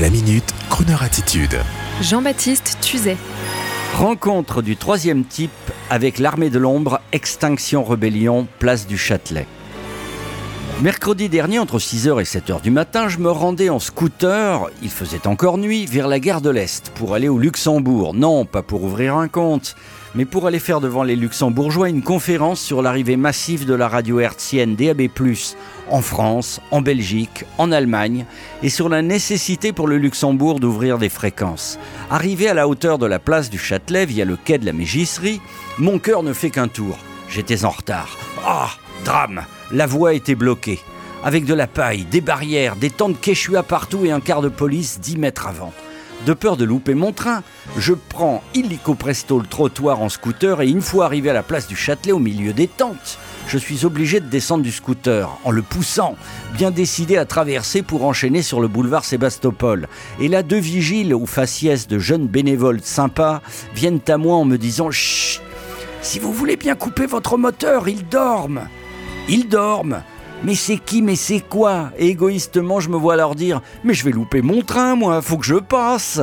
La minute, Kroneur attitude. Jean-Baptiste Tuzet. Rencontre du troisième type avec l'armée de l'ombre, Extinction Rebellion, place du Châtelet. Mercredi dernier, entre 6h et 7h du matin, je me rendais en scooter, il faisait encore nuit, vers la gare de l'Est pour aller au Luxembourg. Non, pas pour ouvrir un compte, mais pour aller faire devant les luxembourgeois une conférence sur l'arrivée massive de la radio hertzienne DAB+, en France, en Belgique, en Allemagne, et sur la nécessité pour le Luxembourg d'ouvrir des fréquences. Arrivé à la hauteur de la place du Châtelet via le quai de la Mégisserie, mon cœur ne fait qu'un tour. J'étais en retard. Ah, drame La voie était bloquée. Avec de la paille, des barrières, des tentes quechua partout et un quart de police dix mètres avant. De peur de louper mon train, je prends illico presto le trottoir en scooter et une fois arrivé à la place du Châtelet au milieu des tentes, je suis obligé de descendre du scooter en le poussant, bien décidé à traverser pour enchaîner sur le boulevard Sébastopol. Et là, deux vigiles ou faciès de jeunes bénévoles sympas viennent à moi en me disant Chut, si vous voulez bien couper votre moteur, ils dorment. Ils dorment. Mais c'est qui, mais c'est quoi? Et égoïstement, je me vois leur dire Mais je vais louper mon train, moi, faut que je passe.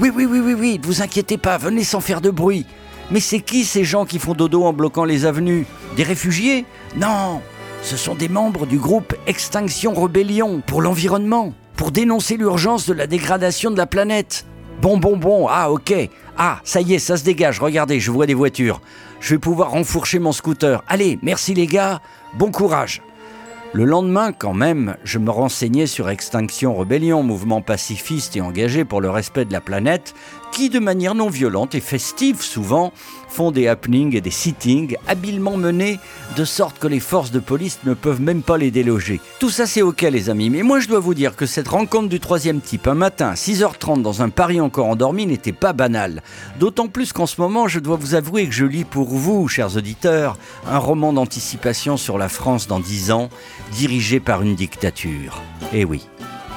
Oui, oui, oui, oui, oui, ne vous inquiétez pas, venez sans faire de bruit. Mais c'est qui ces gens qui font dodo en bloquant les avenues? Des réfugiés? Non, ce sont des membres du groupe Extinction Rebellion pour l'environnement, pour dénoncer l'urgence de la dégradation de la planète. Bon, bon, bon, ah ok. Ah, ça y est, ça se dégage, regardez, je vois des voitures. Je vais pouvoir enfourcher mon scooter. Allez, merci les gars, bon courage. Le lendemain, quand même, je me renseignais sur Extinction Rebellion, mouvement pacifiste et engagé pour le respect de la planète, qui, de manière non violente et festive souvent, font des happenings et des sittings habilement menés de sorte que les forces de police ne peuvent même pas les déloger. Tout ça c'est ok les amis, mais moi je dois vous dire que cette rencontre du troisième type un matin à 6h30 dans un Paris encore endormi n'était pas banale. D'autant plus qu'en ce moment je dois vous avouer que je lis pour vous, chers auditeurs, un roman d'anticipation sur la France dans 10 ans, dirigé par une dictature. Eh oui,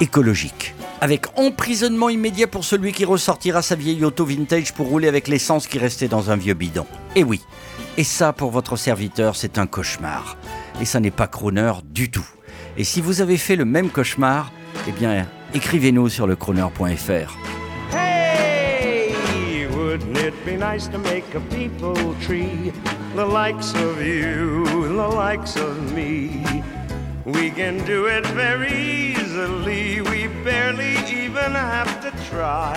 écologique avec emprisonnement immédiat pour celui qui ressortira sa vieille auto vintage pour rouler avec l'essence qui restait dans un vieux bidon. Et oui, et ça pour votre serviteur, c'est un cauchemar. Et ça n'est pas crooner du tout. Et si vous avez fait le même cauchemar, eh bien, écrivez-nous sur le crooner.fr. Hey, wouldn't it be nice to make a people tree? The likes of you, the likes of me. We can do it very easily. We barely even have to try.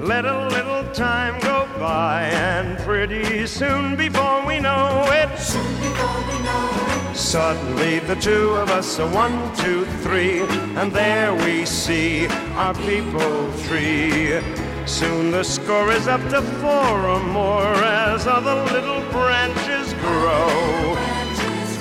Let a little time go by, and pretty soon before we know it, soon before we know it, suddenly the two of us are one, two, three, and there we see our people tree. Soon the score is up to four or more as other little branches grow.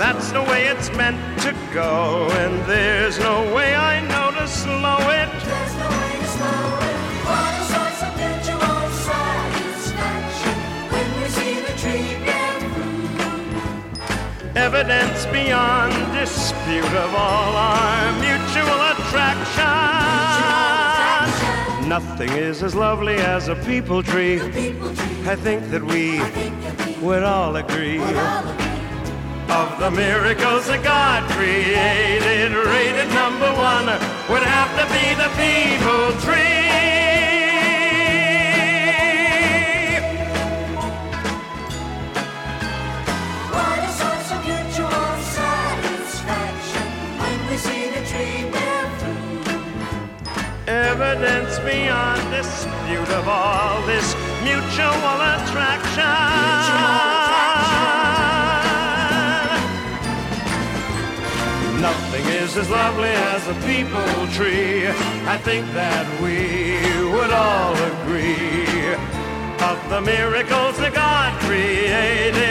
That's the way it's meant to go, and there's no way I know to slow it. There's no way to slow it. What a source of mutual satisfaction when we see the tree bear fruit. Evidence beyond dispute of all our mutual attraction. Nothing is as lovely as a people tree. People tree, I think that we think that we would all agree. would all agree. Of the miracles that God created, rated number one would have to be the people tree. What a source of mutual satisfaction when we see the tree bear fruit. Evidence beyond dispute of all this mutual attraction. Is as lovely as a people tree. I think that we would all agree. Of the miracles that God created,